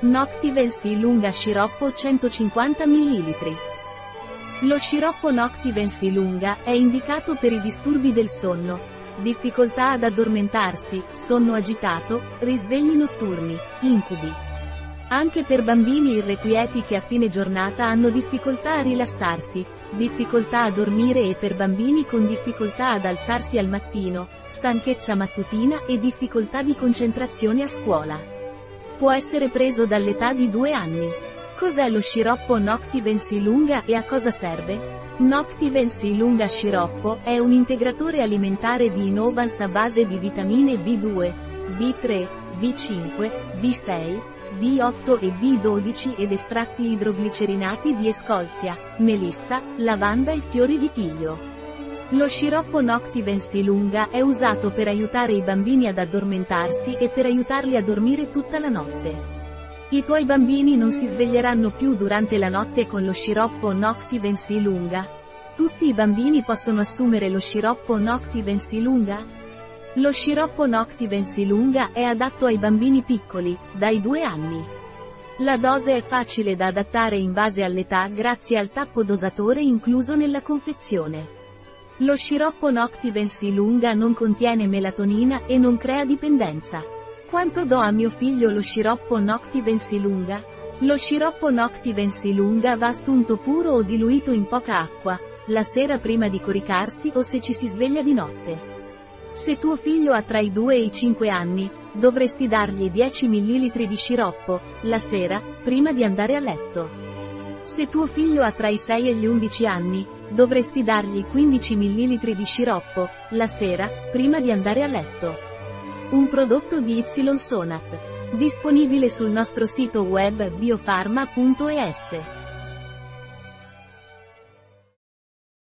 Noctivency lunga sciroppo 150 ml. Lo sciroppo Noctivency lunga è indicato per i disturbi del sonno, difficoltà ad addormentarsi, sonno agitato, risvegli notturni, incubi. Anche per bambini irrequieti che a fine giornata hanno difficoltà a rilassarsi, difficoltà a dormire e per bambini con difficoltà ad alzarsi al mattino, stanchezza mattutina e difficoltà di concentrazione a scuola. Può essere preso dall'età di 2 anni. Cos'è lo sciroppo Noctivency lunga e a cosa serve? Noctivency lunga sciroppo è un integratore alimentare di Innovans a base di vitamine B2, B3, B5, B6, B8 e B12 ed estratti idroglicerinati di escolzia, melissa, lavanda e fiori di tiglio. Lo sciroppo Noctivency lunga è usato per aiutare i bambini ad addormentarsi e per aiutarli a dormire tutta la notte. I tuoi bambini non si sveglieranno più durante la notte con lo sciroppo Noctivency lunga? Tutti i bambini possono assumere lo sciroppo Noctivency lunga? Lo sciroppo Noctivency lunga è adatto ai bambini piccoli, dai 2 anni. La dose è facile da adattare in base all'età grazie al tappo dosatore incluso nella confezione. Lo sciroppo Noctivency lunga non contiene melatonina e non crea dipendenza. Quanto do a mio figlio lo sciroppo Noctivency lunga? Lo sciroppo Noctivency lunga va assunto puro o diluito in poca acqua, la sera prima di coricarsi o se ci si sveglia di notte. Se tuo figlio ha tra i 2 e i 5 anni, dovresti dargli 10 ml di sciroppo, la sera, prima di andare a letto. Se tuo figlio ha tra i 6 e gli 11 anni, Dovresti dargli 15 ml di sciroppo, la sera, prima di andare a letto. Un prodotto di Y Sonat. Disponibile sul nostro sito web biofarma.es.